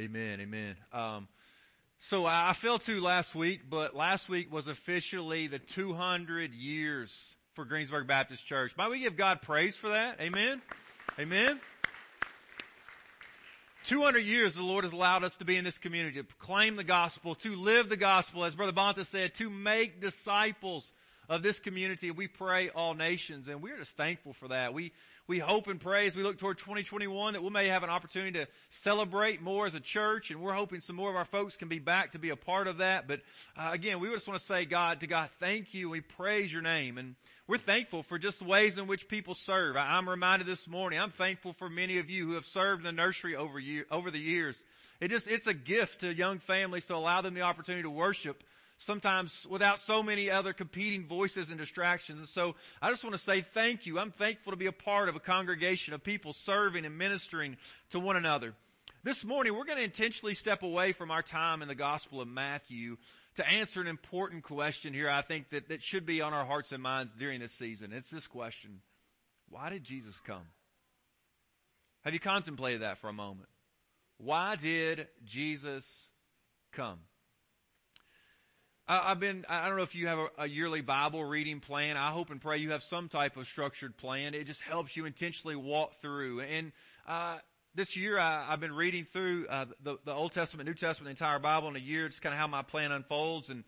Amen. Amen. Um, so I fell to last week, but last week was officially the 200 years for Greensburg Baptist Church. Might we give God praise for that? Amen. Amen. 200 years the Lord has allowed us to be in this community, to proclaim the gospel, to live the gospel, as Brother Bonta said, to make disciples of this community. We pray all nations, and we're just thankful for that. We, we hope and pray as we look toward 2021 that we may have an opportunity to celebrate more as a church, and we're hoping some more of our folks can be back to be a part of that. But uh, again, we just want to say, God, to God, thank you. We praise your name, and we're thankful for just the ways in which people serve. I, am reminded this morning, I'm thankful for many of you who have served in the nursery over year, over the years. It just, it's a gift to young families to allow them the opportunity to worship sometimes without so many other competing voices and distractions. And so I just want to say thank you. I'm thankful to be a part of a congregation of people serving and ministering to one another. This morning we're going to intentionally step away from our time in the Gospel of Matthew to answer an important question here I think that, that should be on our hearts and minds during this season. It's this question. Why did Jesus come? Have you contemplated that for a moment? Why did Jesus come? I, have been, I don't know if you have a, yearly Bible reading plan. I hope and pray you have some type of structured plan. It just helps you intentionally walk through. And, uh, this year I, have been reading through, uh, the, the Old Testament, New Testament, the entire Bible in a year. It's kind of how my plan unfolds. And,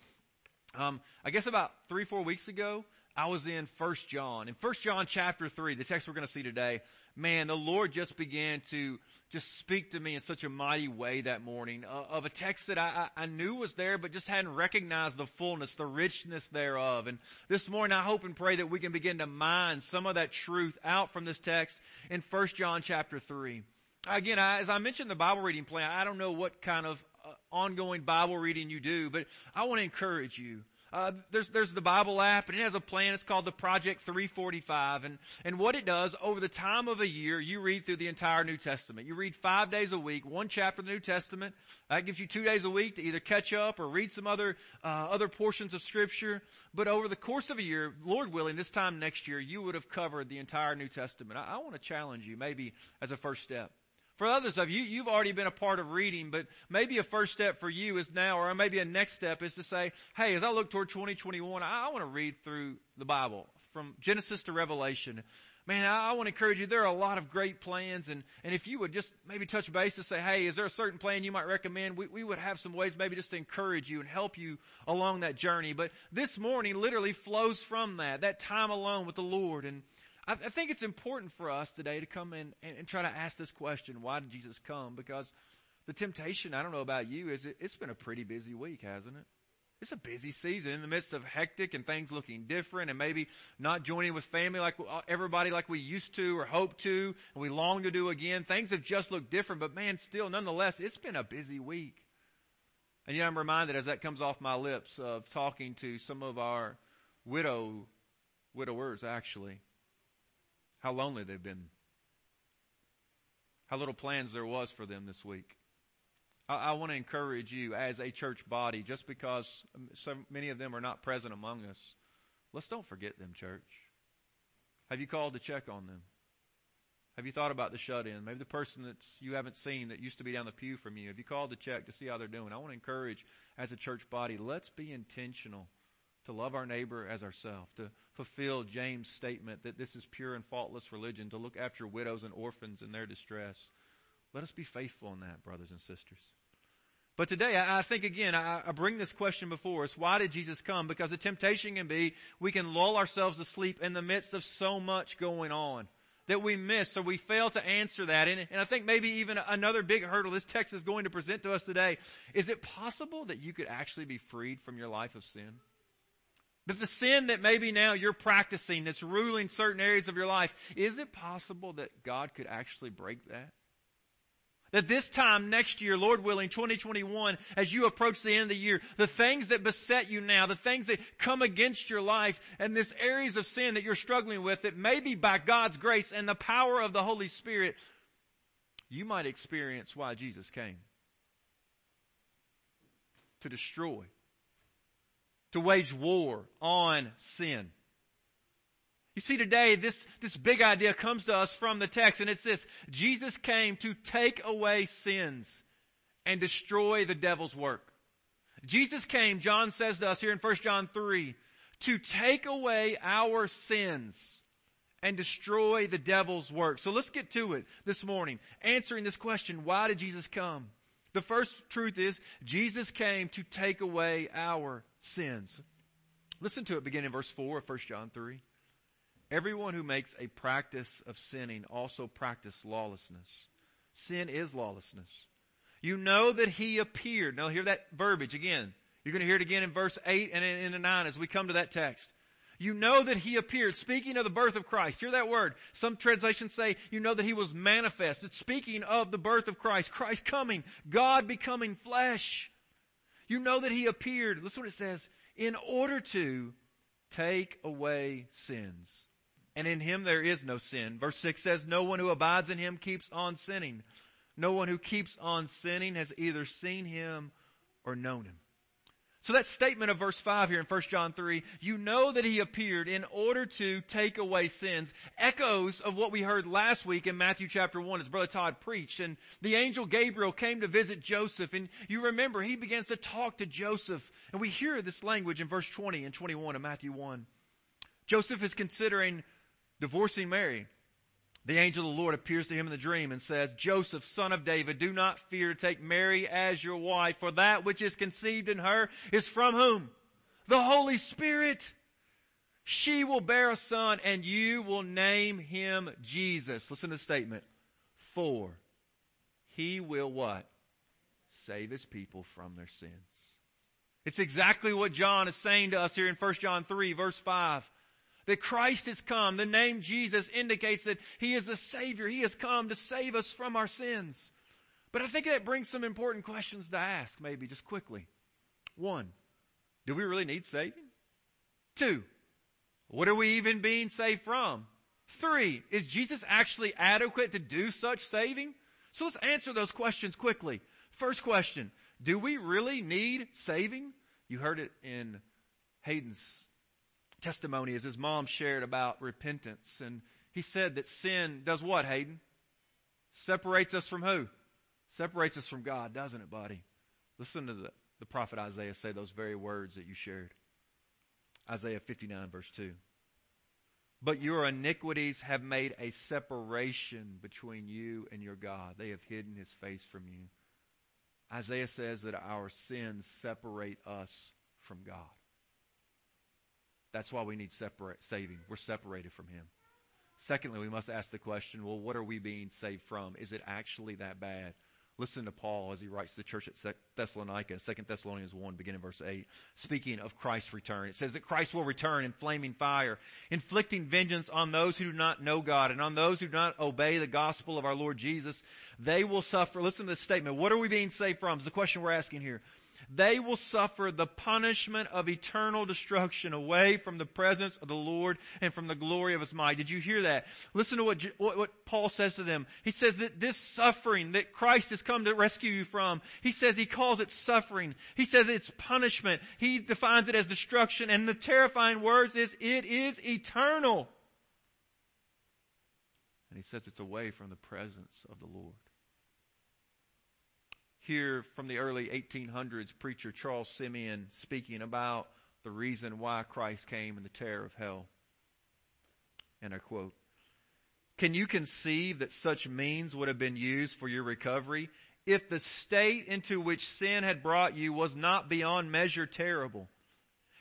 um, I guess about three, four weeks ago, I was in First John. In First John chapter 3, the text we're going to see today, man, the Lord just began to just speak to me in such a mighty way that morning uh, of a text that I, I, knew was there, but just hadn't recognized the fullness, the richness thereof. And this morning I hope and pray that we can begin to mine some of that truth out from this text in 1 John chapter 3. Again, I, as I mentioned the Bible reading plan, I don't know what kind of uh, ongoing Bible reading you do, but I want to encourage you uh, there's there's the Bible app, and it has a plan. It's called the Project 345, and and what it does over the time of a year, you read through the entire New Testament. You read five days a week, one chapter of the New Testament. That gives you two days a week to either catch up or read some other uh, other portions of Scripture. But over the course of a year, Lord willing, this time next year, you would have covered the entire New Testament. I, I want to challenge you, maybe as a first step. For others of you, you've already been a part of reading, but maybe a first step for you is now, or maybe a next step is to say, hey, as I look toward 2021, I, I want to read through the Bible from Genesis to Revelation. Man, I, I want to encourage you. There are a lot of great plans, and, and if you would just maybe touch base and say, hey, is there a certain plan you might recommend? We, we would have some ways maybe just to encourage you and help you along that journey. But this morning literally flows from that, that time alone with the Lord. And, I, I think it's important for us today to come in and, and, try to ask this question, why did Jesus come? Because the temptation, I don't know about you, is it, it's been a pretty busy week, hasn't it? It's a busy season in the midst of hectic and things looking different and maybe not joining with family like uh, everybody like we used to or hope to and we long to do again. Things have just looked different, but man, still nonetheless, it's been a busy week. And yet I'm reminded as that comes off my lips of talking to some of our widow, widowers actually, how lonely they've been. How little plans there was for them this week. I, I want to encourage you as a church body, just because so many of them are not present among us, let's don't forget them, church. Have you called to check on them? Have you thought about the shut in? Maybe the person that you haven't seen that used to be down the pew from you. Have you called to check to see how they're doing? I want to encourage as a church body, let's be intentional to love our neighbor as ourselves, to fulfill James' statement that this is pure and faultless religion, to look after widows and orphans in their distress. Let us be faithful in that, brothers and sisters. But today, I think again, I bring this question before us. Why did Jesus come? Because the temptation can be we can lull ourselves to sleep in the midst of so much going on that we miss or we fail to answer that. And, and I think maybe even another big hurdle this text is going to present to us today. Is it possible that you could actually be freed from your life of sin? But the sin that maybe now you're practicing that's ruling certain areas of your life, is it possible that God could actually break that? That this time next year, Lord willing, 2021, as you approach the end of the year, the things that beset you now, the things that come against your life, and this areas of sin that you're struggling with, that maybe by God's grace and the power of the Holy Spirit, you might experience why Jesus came. To destroy to wage war on sin. You see today, this, this big idea comes to us from the text and it's this. Jesus came to take away sins and destroy the devil's work. Jesus came, John says to us here in 1 John 3, to take away our sins and destroy the devil's work. So let's get to it this morning, answering this question, why did Jesus come? The first truth is, Jesus came to take away our sins. Listen to it beginning in verse 4 of 1 John 3. Everyone who makes a practice of sinning also practice lawlessness. Sin is lawlessness. You know that he appeared. Now hear that verbiage again. You're going to hear it again in verse 8 and in, in 9 as we come to that text. You know that he appeared. Speaking of the birth of Christ. Hear that word. Some translations say you know that he was manifest. It's speaking of the birth of Christ. Christ coming. God becoming flesh. You know that he appeared. Listen what it says. In order to take away sins. And in him there is no sin. Verse 6 says, No one who abides in him keeps on sinning. No one who keeps on sinning has either seen him or known him. So that statement of verse 5 here in 1 John 3, you know that he appeared in order to take away sins, echoes of what we heard last week in Matthew chapter 1 as Brother Todd preached. And the angel Gabriel came to visit Joseph and you remember he begins to talk to Joseph and we hear this language in verse 20 and 21 of Matthew 1. Joseph is considering divorcing Mary. The angel of the Lord appears to him in the dream and says, Joseph, son of David, do not fear to take Mary as your wife, for that which is conceived in her is from whom? The Holy Spirit. She will bear a son and you will name him Jesus. Listen to the statement. For he will what? Save his people from their sins. It's exactly what John is saying to us here in 1 John 3 verse 5 that Christ has come. The name Jesus indicates that He is the Savior. He has come to save us from our sins. But I think that brings some important questions to ask, maybe just quickly. One, do we really need saving? Two, what are we even being saved from? Three, is Jesus actually adequate to do such saving? So let's answer those questions quickly. First question, do we really need saving? You heard it in Hayden's testimony as his mom shared about repentance. And he said that sin does what, Hayden? Separates us from who? Separates us from God, doesn't it, buddy? Listen to the, the prophet Isaiah say those very words that you shared. Isaiah 59 verse 2. But your iniquities have made a separation between you and your God. They have hidden his face from you. Isaiah says that our sins separate us from God. That's why we need separate saving. We're separated from Him. Secondly, we must ask the question, well, what are we being saved from? Is it actually that bad? Listen to Paul as he writes to the church at Thessalonica, 2 Thessalonians 1, beginning verse 8. Speaking of Christ's return, it says that Christ will return in flaming fire, inflicting vengeance on those who do not know God and on those who do not obey the gospel of our Lord Jesus. They will suffer. Listen to this statement. What are we being saved from? Is the question we're asking here they will suffer the punishment of eternal destruction away from the presence of the Lord and from the glory of His might. Did you hear that? Listen to what, what, what, Paul says to them. He says that this suffering that Christ has come to rescue you from, he says he calls it suffering. He says it's punishment. He defines it as destruction and the terrifying words is it is eternal. And he says it's away from the presence of the Lord hear from the early 1800s preacher Charles Simeon speaking about the reason why Christ came and the terror of hell. And I quote, Can you conceive that such means would have been used for your recovery if the state into which sin had brought you was not beyond measure terrible?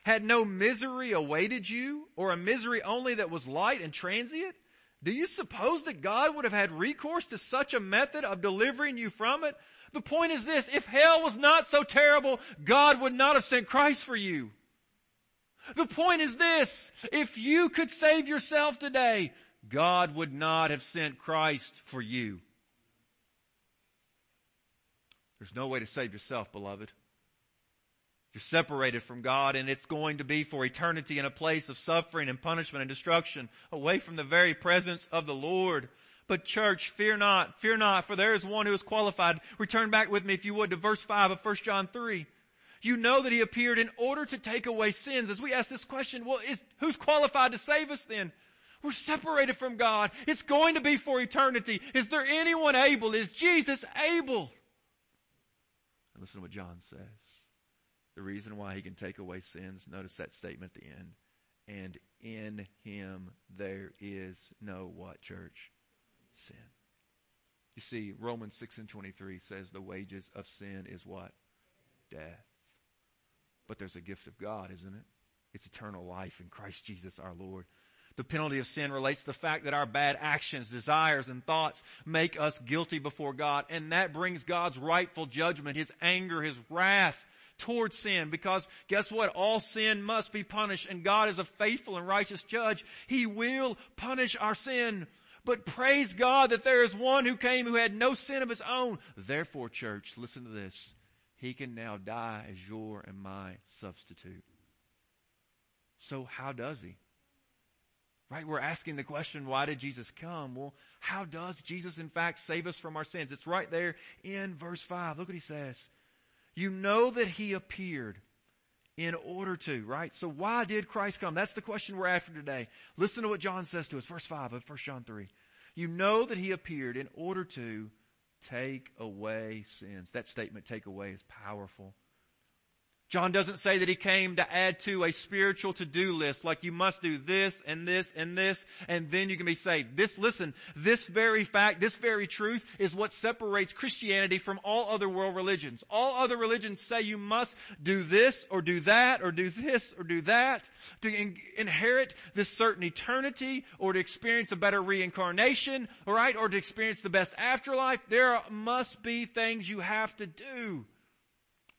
Had no misery awaited you or a misery only that was light and transient? Do you suppose that God would have had recourse to such a method of delivering you from it? The point is this, if hell was not so terrible, God would not have sent Christ for you. The point is this, if you could save yourself today, God would not have sent Christ for you. There's no way to save yourself, beloved. You're separated from God and it's going to be for eternity in a place of suffering and punishment and destruction away from the very presence of the Lord. But church, fear not, fear not, for there is one who is qualified. Return back with me, if you would, to verse 5 of 1 John 3. You know that he appeared in order to take away sins. As we ask this question, well, is, who's qualified to save us then? We're separated from God. It's going to be for eternity. Is there anyone able? Is Jesus able? And Listen to what John says. The reason why he can take away sins, notice that statement at the end. And in him there is no what, church? Sin. You see, Romans 6 and 23 says the wages of sin is what? Death. But there's a gift of God, isn't it? It's eternal life in Christ Jesus our Lord. The penalty of sin relates to the fact that our bad actions, desires, and thoughts make us guilty before God. And that brings God's rightful judgment, His anger, His wrath towards sin. Because guess what? All sin must be punished. And God is a faithful and righteous judge. He will punish our sin. But praise God that there is one who came who had no sin of his own. Therefore, church, listen to this. He can now die as your and my substitute. So how does he? Right? We're asking the question, why did Jesus come? Well, how does Jesus in fact save us from our sins? It's right there in verse 5. Look what he says. You know that he appeared in order to, right? So why did Christ come? That's the question we're after today. Listen to what John says to us, verse 5 of 1 John 3. You know that he appeared in order to take away sins. That statement, take away, is powerful. John doesn't say that he came to add to a spiritual to-do list, like you must do this and this and this, and then you can be saved. This, listen, this very fact, this very truth is what separates Christianity from all other world religions. All other religions say you must do this or do that or do this or do that to in- inherit this certain eternity or to experience a better reincarnation, right? Or to experience the best afterlife. There must be things you have to do.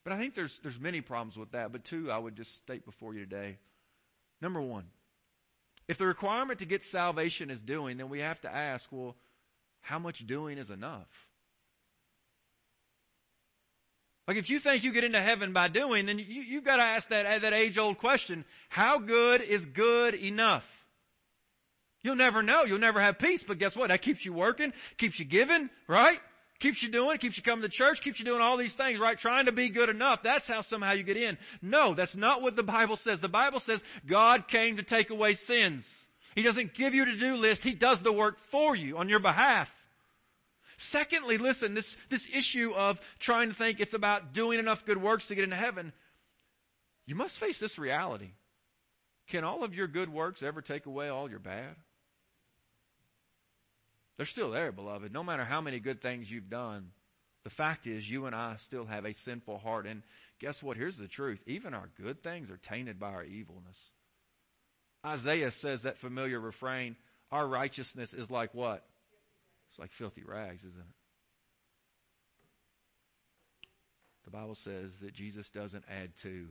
But I think there's, there's many problems with that. But two, I would just state before you today. Number one, if the requirement to get salvation is doing, then we have to ask, well, how much doing is enough? Like if you think you get into heaven by doing, then you, you've got to ask that, that age old question, how good is good enough? You'll never know. You'll never have peace, but guess what? That keeps you working, keeps you giving, right? Keeps you doing, keeps you coming to church, keeps you doing all these things, right? Trying to be good enough. That's how somehow you get in. No, that's not what the Bible says. The Bible says God came to take away sins. He doesn't give you a to-do list. He does the work for you on your behalf. Secondly, listen, this, this issue of trying to think it's about doing enough good works to get into heaven, you must face this reality. Can all of your good works ever take away all your bad? They're still there, beloved. No matter how many good things you've done, the fact is you and I still have a sinful heart. And guess what? Here's the truth. Even our good things are tainted by our evilness. Isaiah says that familiar refrain, our righteousness is like what? It's like filthy rags, isn't it? The Bible says that Jesus doesn't add to.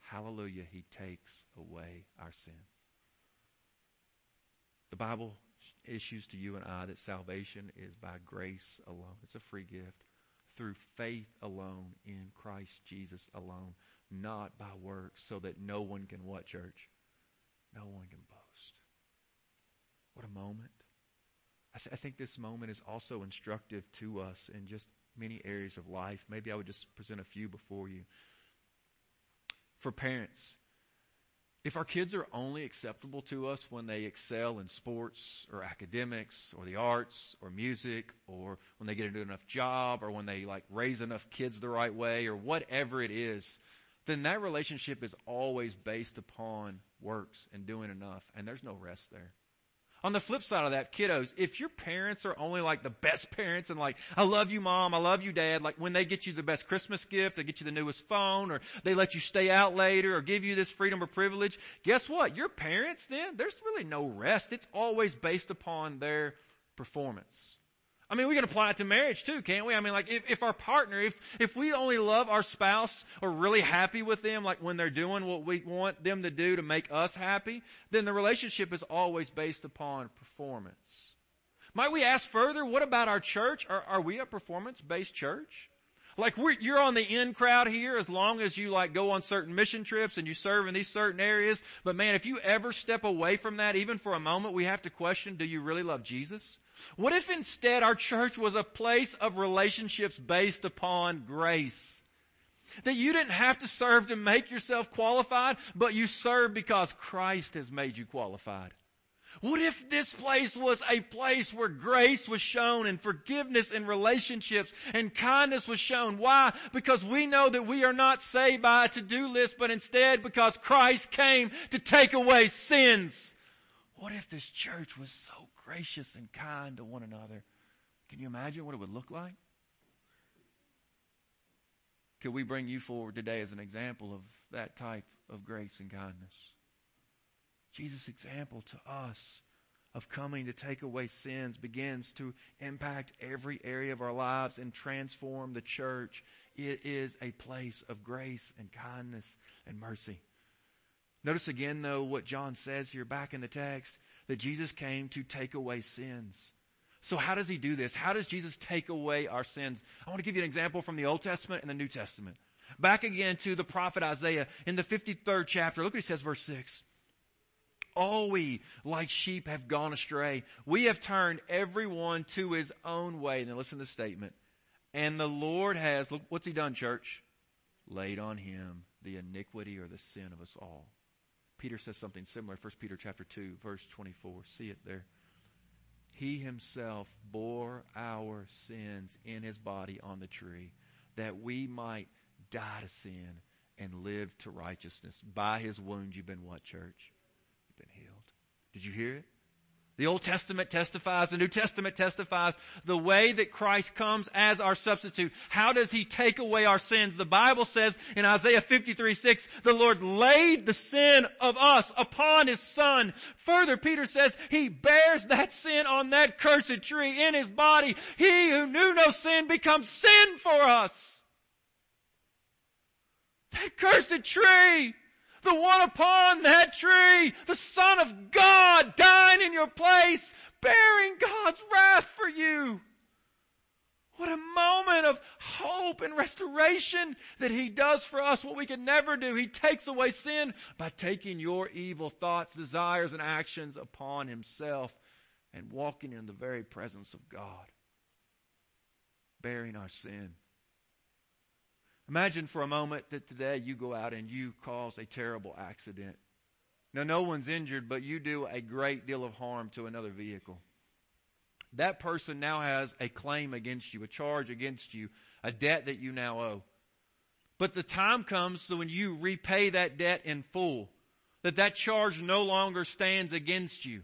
Hallelujah, he takes away our sins. The Bible issues to you and I that salvation is by grace alone. It's a free gift through faith alone in Christ Jesus alone, not by works, so that no one can what, church? No one can boast. What a moment. I, th- I think this moment is also instructive to us in just many areas of life. Maybe I would just present a few before you. For parents, if our kids are only acceptable to us when they excel in sports or academics or the arts or music or when they get into enough job or when they like raise enough kids the right way or whatever it is, then that relationship is always based upon works and doing enough and there's no rest there. On the flip side of that, kiddos, if your parents are only like the best parents and like, I love you mom, I love you dad, like when they get you the best Christmas gift, they get you the newest phone, or they let you stay out later, or give you this freedom or privilege, guess what? Your parents then, there's really no rest. It's always based upon their performance. I mean, we can apply it to marriage too, can't we? I mean, like, if, if our partner, if, if we only love our spouse or really happy with them, like when they're doing what we want them to do to make us happy, then the relationship is always based upon performance. Might we ask further, what about our church? Are, are we a performance-based church? Like you're on the in crowd here as long as you like go on certain mission trips and you serve in these certain areas. But man, if you ever step away from that, even for a moment, we have to question, do you really love Jesus? What if instead our church was a place of relationships based upon grace? That you didn't have to serve to make yourself qualified, but you serve because Christ has made you qualified. What if this place was a place where grace was shown and forgiveness and relationships and kindness was shown? Why? Because we know that we are not saved by a to-do list, but instead because Christ came to take away sins. What if this church was so gracious and kind to one another? Can you imagine what it would look like? Could we bring you forward today as an example of that type of grace and kindness? Jesus' example to us of coming to take away sins begins to impact every area of our lives and transform the church. It is a place of grace and kindness and mercy. Notice again, though, what John says here back in the text that Jesus came to take away sins. So how does he do this? How does Jesus take away our sins? I want to give you an example from the Old Testament and the New Testament. Back again to the prophet Isaiah in the 53rd chapter. Look what he says, verse 6. All we, like sheep, have gone astray. We have turned everyone to his own way. Now listen to the statement. And the Lord has, look, what's he done, church? Laid on him the iniquity or the sin of us all. Peter says something similar, 1 Peter chapter 2, verse 24. See it there. He himself bore our sins in his body on the tree that we might die to sin and live to righteousness. By his wounds you've been what, church? You've been healed. Did you hear it? The Old Testament testifies, the New Testament testifies the way that Christ comes as our substitute. How does He take away our sins? The Bible says in Isaiah 53, 6, the Lord laid the sin of us upon His Son. Further, Peter says He bears that sin on that cursed tree in His body. He who knew no sin becomes sin for us. That cursed tree the one upon that tree, the Son of God dying in your place, bearing God's wrath for you. What a moment of hope and restoration that He does for us what we could never do. He takes away sin by taking your evil thoughts, desires, and actions upon Himself and walking in the very presence of God, bearing our sin. Imagine for a moment that today you go out and you cause a terrible accident. Now, no one's injured, but you do a great deal of harm to another vehicle. That person now has a claim against you, a charge against you, a debt that you now owe. But the time comes so when you repay that debt in full, that that charge no longer stands against you.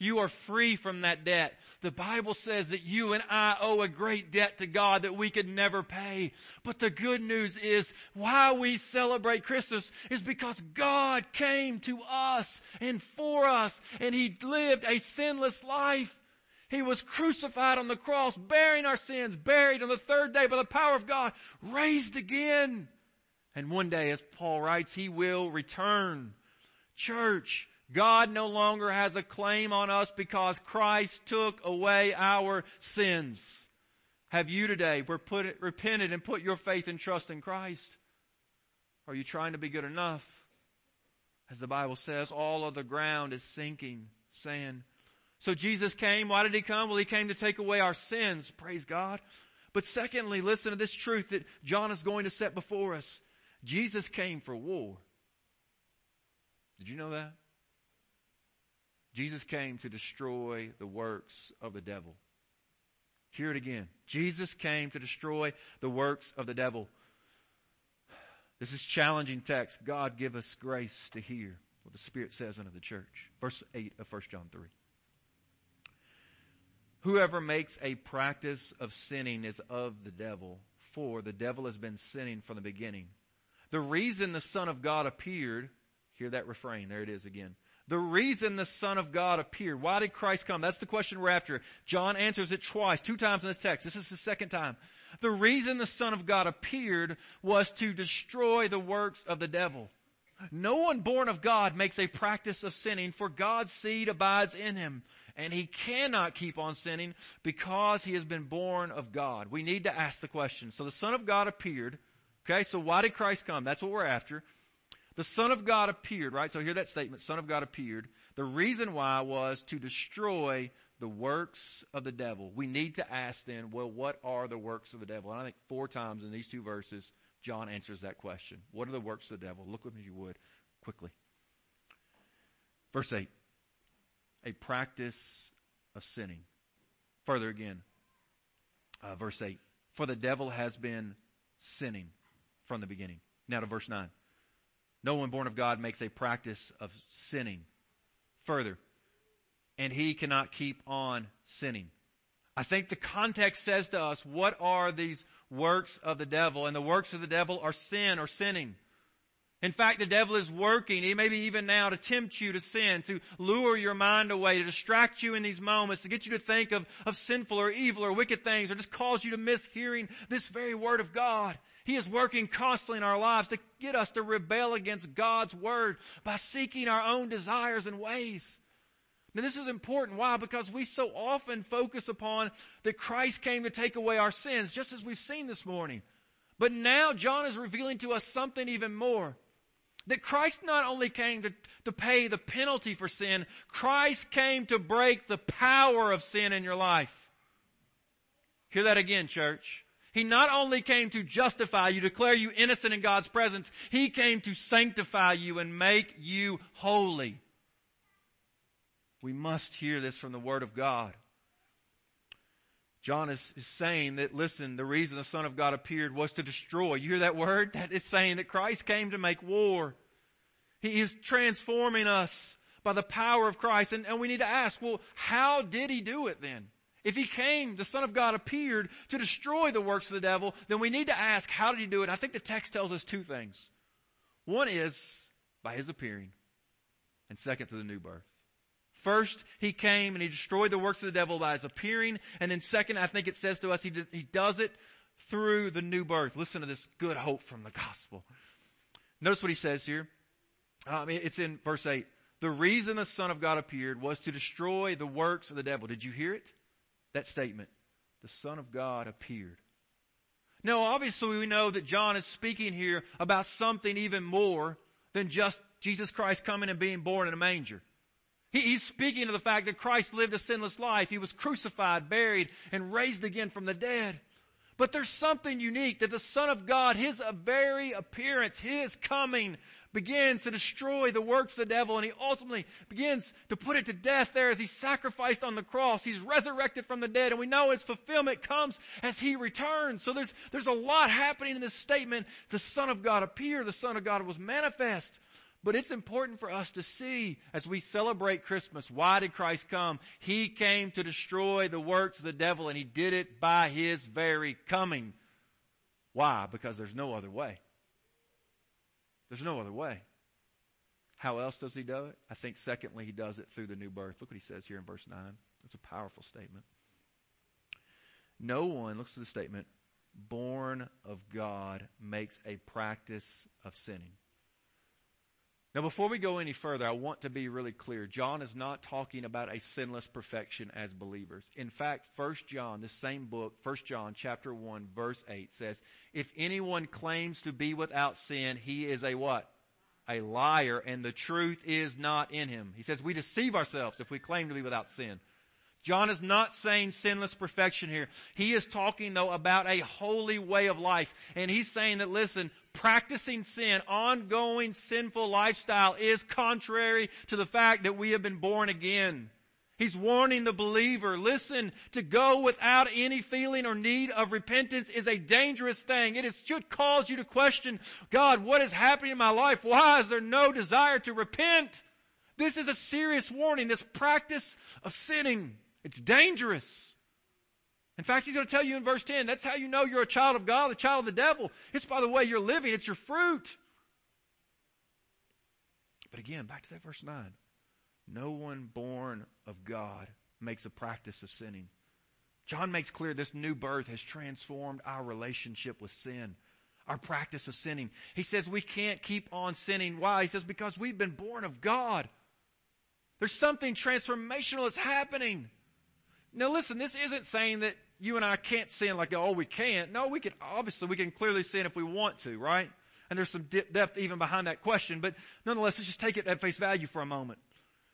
You are free from that debt. The Bible says that you and I owe a great debt to God that we could never pay. But the good news is why we celebrate Christmas is because God came to us and for us and He lived a sinless life. He was crucified on the cross, bearing our sins, buried on the third day by the power of God, raised again. And one day, as Paul writes, He will return. Church, God no longer has a claim on us because Christ took away our sins. Have you today put, repented and put your faith and trust in Christ? Are you trying to be good enough? As the Bible says, all of the ground is sinking sand. So Jesus came. Why did he come? Well, he came to take away our sins. Praise God. But secondly, listen to this truth that John is going to set before us. Jesus came for war. Did you know that? Jesus came to destroy the works of the devil. Hear it again. Jesus came to destroy the works of the devil. This is challenging text. God give us grace to hear what the Spirit says unto the church. Verse 8 of 1 John 3. Whoever makes a practice of sinning is of the devil, for the devil has been sinning from the beginning. The reason the Son of God appeared, hear that refrain, there it is again the reason the Son of God appeared. Why did Christ come? That's the question we're after. John answers it twice, two times in this text. This is the second time. The reason the Son of God appeared was to destroy the works of the devil. No one born of God makes a practice of sinning, for God's seed abides in him. And he cannot keep on sinning because he has been born of God. We need to ask the question. So the Son of God appeared. Okay, so why did Christ come? That's what we're after. The Son of God appeared, right? So hear that statement. Son of God appeared. The reason why was to destroy the works of the devil. We need to ask then, well, what are the works of the devil? And I think four times in these two verses, John answers that question. What are the works of the devil? Look with me, you would, quickly. Verse 8. a practice of sinning. Further again, uh, verse 8. For the devil has been sinning from the beginning. Now to verse 9. No one born of God makes a practice of sinning. Further, and he cannot keep on sinning. I think the context says to us, what are these works of the devil? And the works of the devil are sin or sinning. In fact, the devil is working, maybe even now, to tempt you to sin, to lure your mind away, to distract you in these moments, to get you to think of, of sinful or evil or wicked things, or just cause you to miss hearing this very word of God. He is working constantly in our lives to get us to rebel against God's word by seeking our own desires and ways. Now this is important. Why? Because we so often focus upon that Christ came to take away our sins, just as we've seen this morning. But now John is revealing to us something even more. That Christ not only came to, to pay the penalty for sin, Christ came to break the power of sin in your life. Hear that again, church. He not only came to justify you, declare you innocent in God's presence, He came to sanctify you and make you holy. We must hear this from the Word of God. John is, is, saying that, listen, the reason the Son of God appeared was to destroy. You hear that word? That is saying that Christ came to make war. He is transforming us by the power of Christ. And, and we need to ask, well, how did he do it then? If he came, the Son of God appeared to destroy the works of the devil, then we need to ask, how did he do it? I think the text tells us two things. One is by his appearing, and second, through the new birth. First, he came and he destroyed the works of the devil by his appearing. And then second, I think it says to us, he, did, he does it through the new birth. Listen to this good hope from the gospel. Notice what he says here. Um, it's in verse 8. The reason the Son of God appeared was to destroy the works of the devil. Did you hear it? That statement. The Son of God appeared. Now, obviously we know that John is speaking here about something even more than just Jesus Christ coming and being born in a manger. He, he's speaking of the fact that Christ lived a sinless life. He was crucified, buried, and raised again from the dead. But there's something unique that the Son of God, His very appearance, His coming begins to destroy the works of the devil and He ultimately begins to put it to death there as He sacrificed on the cross. He's resurrected from the dead and we know His fulfillment comes as He returns. So there's, there's a lot happening in this statement. The Son of God appeared. The Son of God was manifest. But it's important for us to see as we celebrate Christmas, why did Christ come? He came to destroy the works of the devil and he did it by his very coming. Why? Because there's no other way. There's no other way. How else does he do it? I think secondly, he does it through the new birth. Look what he says here in verse 9. It's a powerful statement. No one, looks at the statement, born of God makes a practice of sinning. Now, before we go any further, I want to be really clear. John is not talking about a sinless perfection as believers. In fact, 1 John, the same book, 1 John chapter 1 verse 8 says, if anyone claims to be without sin, he is a what? A liar and the truth is not in him. He says we deceive ourselves if we claim to be without sin. John is not saying sinless perfection here. He is talking though about a holy way of life. And he's saying that listen, practicing sin, ongoing sinful lifestyle is contrary to the fact that we have been born again. He's warning the believer, listen, to go without any feeling or need of repentance is a dangerous thing. It is, should cause you to question, God, what is happening in my life? Why is there no desire to repent? This is a serious warning, this practice of sinning. It's dangerous. In fact, he's going to tell you in verse 10, that's how you know you're a child of God, a child of the devil. It's by the way you're living. It's your fruit. But again, back to that verse 9. No one born of God makes a practice of sinning. John makes clear this new birth has transformed our relationship with sin, our practice of sinning. He says we can't keep on sinning. Why? He says because we've been born of God. There's something transformational that's happening. Now listen, this isn't saying that you and I can't sin like, oh, we can't. No, we can, obviously we can clearly sin if we want to, right? And there's some depth even behind that question, but nonetheless, let's just take it at face value for a moment.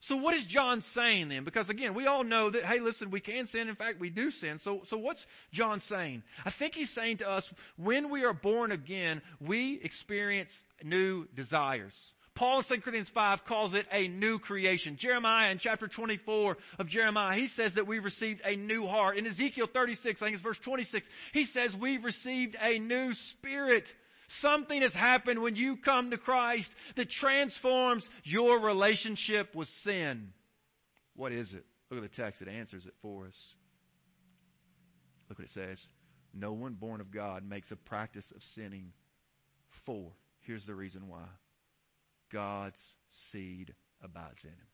So what is John saying then? Because again, we all know that, hey, listen, we can sin. In fact, we do sin. So, so what's John saying? I think he's saying to us, when we are born again, we experience new desires. Paul in 2 Corinthians 5 calls it a new creation. Jeremiah in chapter 24 of Jeremiah, he says that we've received a new heart. In Ezekiel 36, I think it's verse 26, he says we've received a new spirit. Something has happened when you come to Christ that transforms your relationship with sin. What is it? Look at the text It answers it for us. Look what it says. No one born of God makes a practice of sinning. For, here's the reason why God's seed abides in him.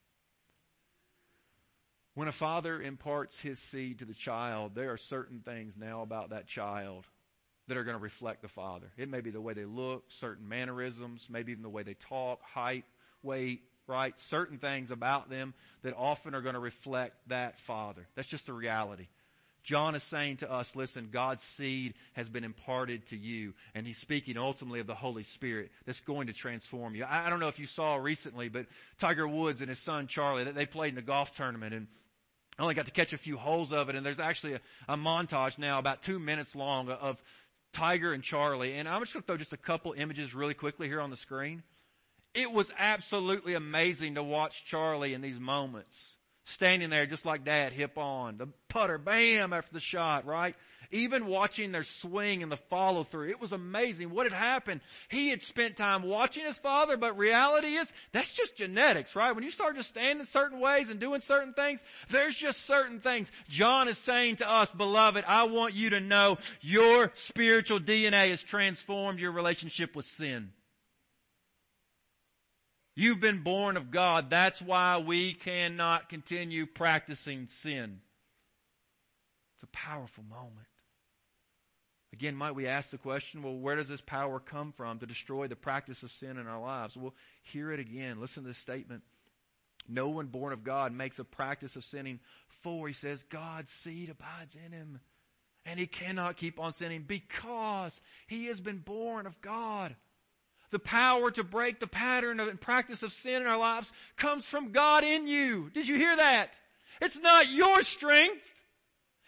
When a father imparts his seed to the child, there are certain things now about that child that are going to reflect the father. It may be the way they look, certain mannerisms, maybe even the way they talk, height, weight, right? Certain things about them that often are going to reflect that father. That's just the reality. John is saying to us, listen, God's seed has been imparted to you. And he's speaking ultimately of the Holy Spirit that's going to transform you. I, don't know if you saw recently, but Tiger Woods and his son Charlie, they played in a golf tournament and I only got to catch a few holes of it. And there's actually a, a montage now about two minutes long of Tiger and Charlie. And I'm just going to throw just a couple images really quickly here on the screen. It was absolutely amazing to watch Charlie in these moments standing there just like dad, hip on. The putter, bam, after the shot, right? Even watching their swing and the follow through. It was amazing what had happened. He had spent time watching his father, but reality is, that's just genetics, right? When you start just standing certain ways and doing certain things, there's just certain things. John is saying to us, beloved, I want you to know your spiritual DNA has transformed your relationship with sin. You've been born of God. That's why we cannot continue practicing sin. It's a powerful moment. Again, might we ask the question, well, where does this power come from to destroy the practice of sin in our lives? Well, hear it again. Listen to this statement. No one born of God makes a practice of sinning, for, he says, God's seed abides in him. And he cannot keep on sinning because he has been born of God the power to break the pattern of, and practice of sin in our lives comes from God in you. Did you hear that? It's not your strength.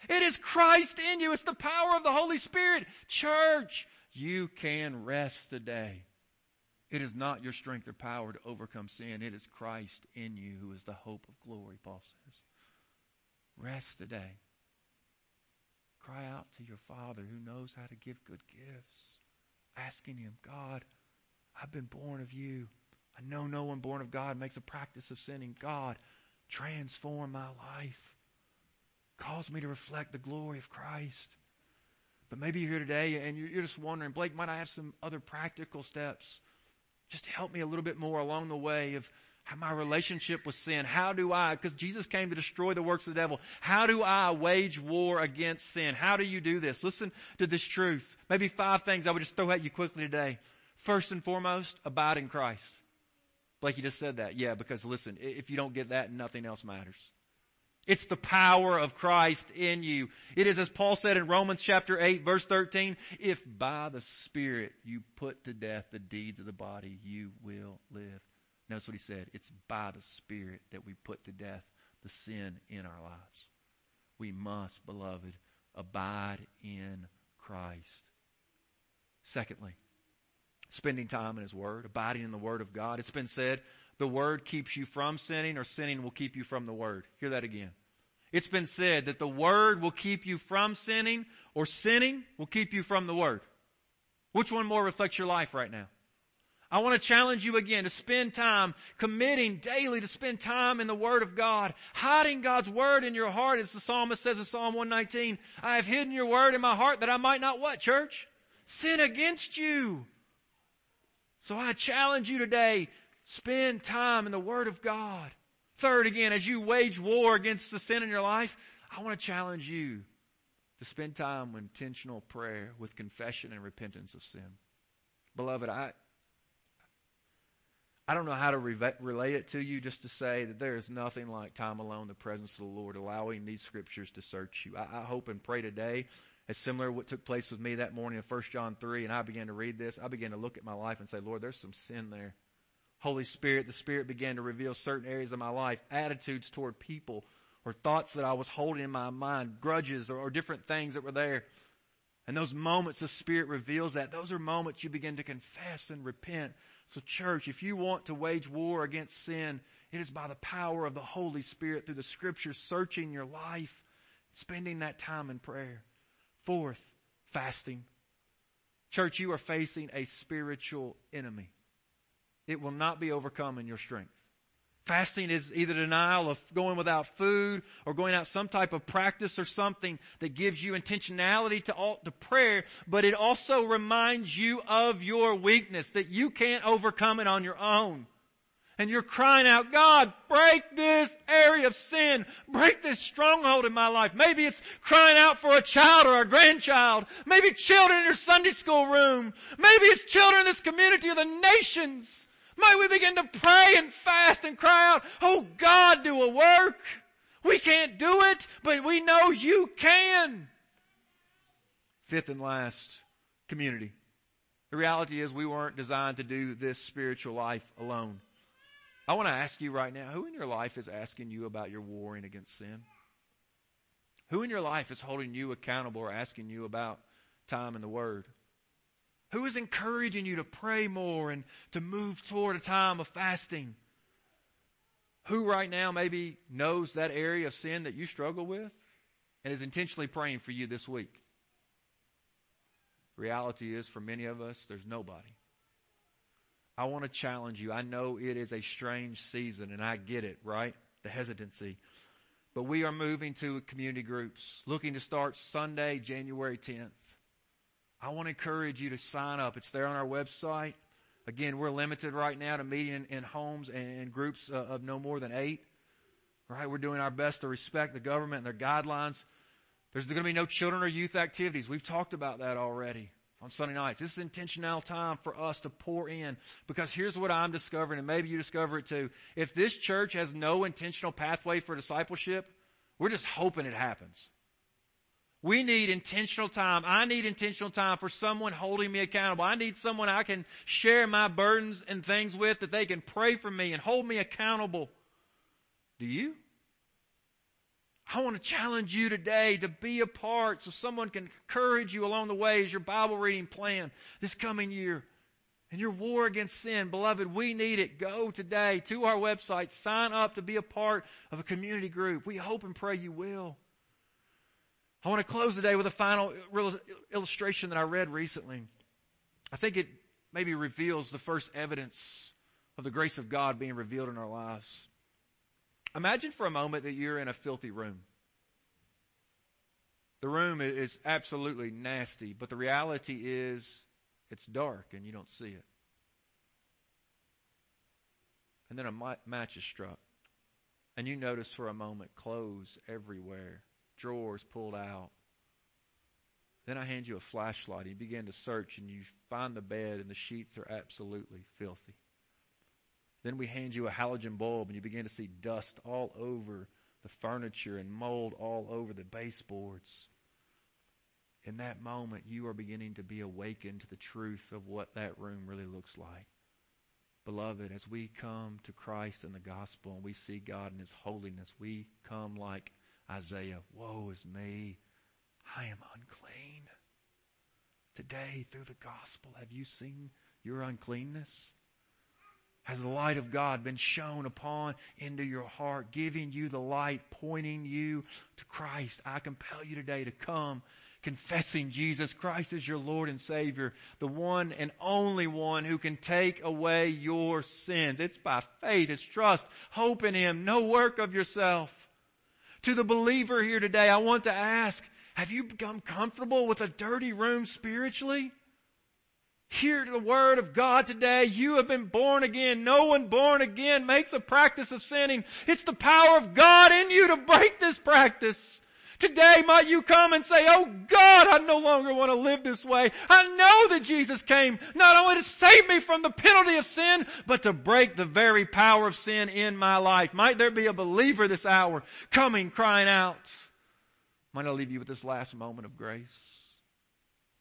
It is Christ in you. It's the power of the Holy Spirit. Church, you can rest today. It is not your strength or power to overcome sin. It is Christ in you who is the hope of glory, Paul says. Rest today. Cry out to your Father who knows how to give good gifts. Asking Him, God, I've been born of you. I know no one born of God makes a practice of sinning. God, transform my life. Cause me to reflect the glory of Christ. But maybe you're here today and you're just wondering, Blake, might I have some other practical steps? Just help me a little bit more along the way of how my relationship with sin. How do I, because Jesus came to destroy the works of the devil. How do I wage war against sin? How do you do this? Listen to this truth. Maybe five things I would just throw at you quickly today. First and foremost, abide in Christ. Blake, you just said that. Yeah, because listen, if you don't get that, nothing else matters. It's the power of Christ in you. It is as Paul said in Romans chapter 8 verse 13, if by the Spirit you put to death the deeds of the body, you will live. Notice what he said. It's by the Spirit that we put to death the sin in our lives. We must, beloved, abide in Christ. Secondly, spending time in His Word, abiding in the Word of God. It's been said, the Word keeps you from sinning or sinning will keep you from the Word. Hear that again. It's been said that the Word will keep you from sinning or sinning will keep you from the Word. Which one more reflects your life right now? I want to challenge you again to spend time committing daily to spend time in the Word of God, hiding God's Word in your heart as the psalmist says in Psalm 119, I have hidden your Word in my heart that I might not what, church? Sin against you. So I challenge you today, spend time in the Word of God. Third, again, as you wage war against the sin in your life, I want to challenge you to spend time with intentional prayer, with confession and repentance of sin. Beloved, I, I don't know how to re- relay it to you just to say that there is nothing like time alone, the presence of the Lord, allowing these scriptures to search you. I, I hope and pray today it's similar to what took place with me that morning in 1 John 3, and I began to read this. I began to look at my life and say, Lord, there's some sin there. Holy Spirit, the Spirit began to reveal certain areas of my life, attitudes toward people, or thoughts that I was holding in my mind, grudges or, or different things that were there. And those moments the Spirit reveals that, those are moments you begin to confess and repent. So church, if you want to wage war against sin, it is by the power of the Holy Spirit through the scriptures searching your life, spending that time in prayer. Fourth, fasting. Church, you are facing a spiritual enemy. It will not be overcome in your strength. Fasting is either denial of going without food or going out some type of practice or something that gives you intentionality to, all, to prayer, but it also reminds you of your weakness, that you can't overcome it on your own. And you're crying out, God, break this area of sin. Break this stronghold in my life. Maybe it's crying out for a child or a grandchild. Maybe children in your Sunday school room. Maybe it's children in this community or the nations. May we begin to pray and fast and cry out, Oh God, do a work. We can't do it, but we know you can. Fifth and last, community. The reality is we weren't designed to do this spiritual life alone. I want to ask you right now, who in your life is asking you about your warring against sin? Who in your life is holding you accountable or asking you about time in the Word? Who is encouraging you to pray more and to move toward a time of fasting? Who right now maybe knows that area of sin that you struggle with and is intentionally praying for you this week? Reality is, for many of us, there's nobody. I want to challenge you. I know it is a strange season, and I get it, right? The hesitancy. But we are moving to community groups, looking to start Sunday, January 10th. I want to encourage you to sign up. It's there on our website. Again, we're limited right now to meeting in, homes and, and groups uh, of no more than eight. Right? We're doing our best to respect the government and their guidelines. There's going to be no children or youth activities. We've talked about that already on Sunday nights. This is intentional time for us to pour in because here's what I'm discovering and maybe you discover it too. If this church has no intentional pathway for discipleship, we're just hoping it happens. We need intentional time. I need intentional time for someone holding me accountable. I need someone I can share my burdens and things with that they can pray for me and hold me accountable. Do you? I want to challenge you today to be a part so someone can encourage you along the way as your Bible reading plan this coming year. And your war against sin, beloved, we need it. Go today to our website, sign up to be a part of a community group. We hope and pray you will. I want to close today with a final illustration that I read recently. I think it maybe reveals the first evidence of the grace of God being revealed in our lives. Imagine for a moment that you're in a filthy room. The room is absolutely nasty, but the reality is it's dark and you don't see it. And then a match is struck. And you notice for a moment clothes everywhere drawers pulled out. Then I hand you a flashlight and you begin to search and you find the bed and the sheets are absolutely filthy. Then we hand you a halogen bulb and you begin to see dust all over the furniture and mold all over the baseboards. In that moment, you are beginning to be awakened to the truth of what that room really looks like. Beloved, as we come to Christ and the gospel and we see God in His holiness, we come like Isaiah, woe is me. I am unclean. Today, through the gospel, have you seen your uncleanness? Has the light of God been shown upon into your heart, giving you the light, pointing you to Christ? I compel you today to come confessing Jesus Christ as your Lord and Savior, the one and only one who can take away your sins. It's by faith, it's trust, hope in Him, no work of yourself. To the believer here today, I want to ask, have you become comfortable with a dirty room spiritually? Hear the word of God today. You have been born again. No one born again makes a practice of sinning. It's the power of God in you to break this practice. Today might you come and say, Oh God, I no longer want to live this way. I know that Jesus came not only to save me from the penalty of sin, but to break the very power of sin in my life. Might there be a believer this hour coming, crying out? Might I leave you with this last moment of grace?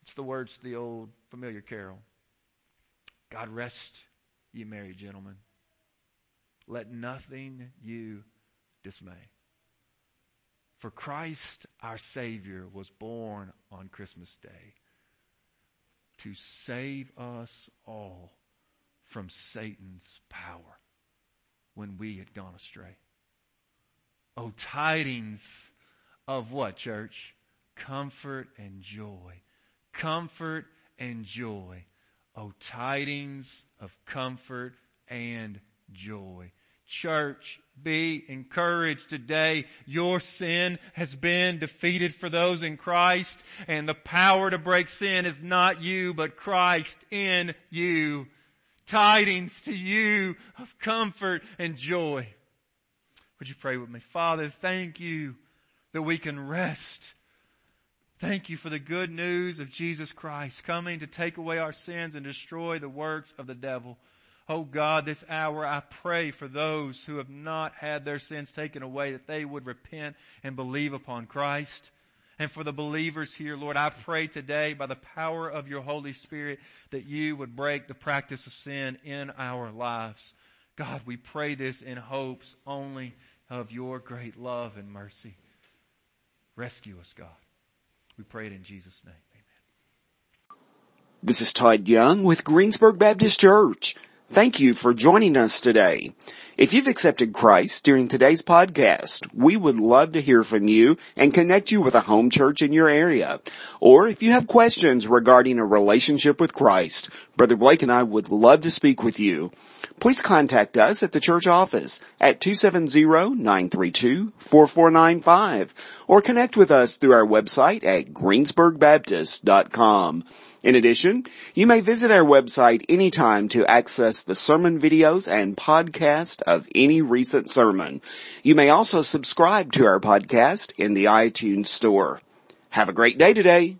It's the words to the old familiar carol. God rest ye merry gentlemen. Let nothing you dismay. For Christ our Savior was born on Christmas Day to save us all from Satan's power when we had gone astray. Oh, tidings of what, church? Comfort and joy. Comfort and joy. Oh, tidings of comfort and joy. Church, be encouraged today. Your sin has been defeated for those in Christ and the power to break sin is not you, but Christ in you. Tidings to you of comfort and joy. Would you pray with me? Father, thank you that we can rest. Thank you for the good news of Jesus Christ coming to take away our sins and destroy the works of the devil. Oh God, this hour I pray for those who have not had their sins taken away that they would repent and believe upon Christ. And for the believers here, Lord, I pray today by the power of your Holy Spirit that you would break the practice of sin in our lives. God, we pray this in hopes only of your great love and mercy. Rescue us, God. We pray it in Jesus' name. Amen. This is Todd Young with Greensburg Baptist Church. Thank you for joining us today. If you've accepted Christ during today's podcast, we would love to hear from you and connect you with a home church in your area. Or if you have questions regarding a relationship with Christ, Brother Blake and I would love to speak with you. Please contact us at the church office at 270-932-4495 or connect with us through our website at greensburgbaptist.com. In addition, you may visit our website anytime to access the sermon videos and podcast of any recent sermon. You may also subscribe to our podcast in the iTunes store. Have a great day today.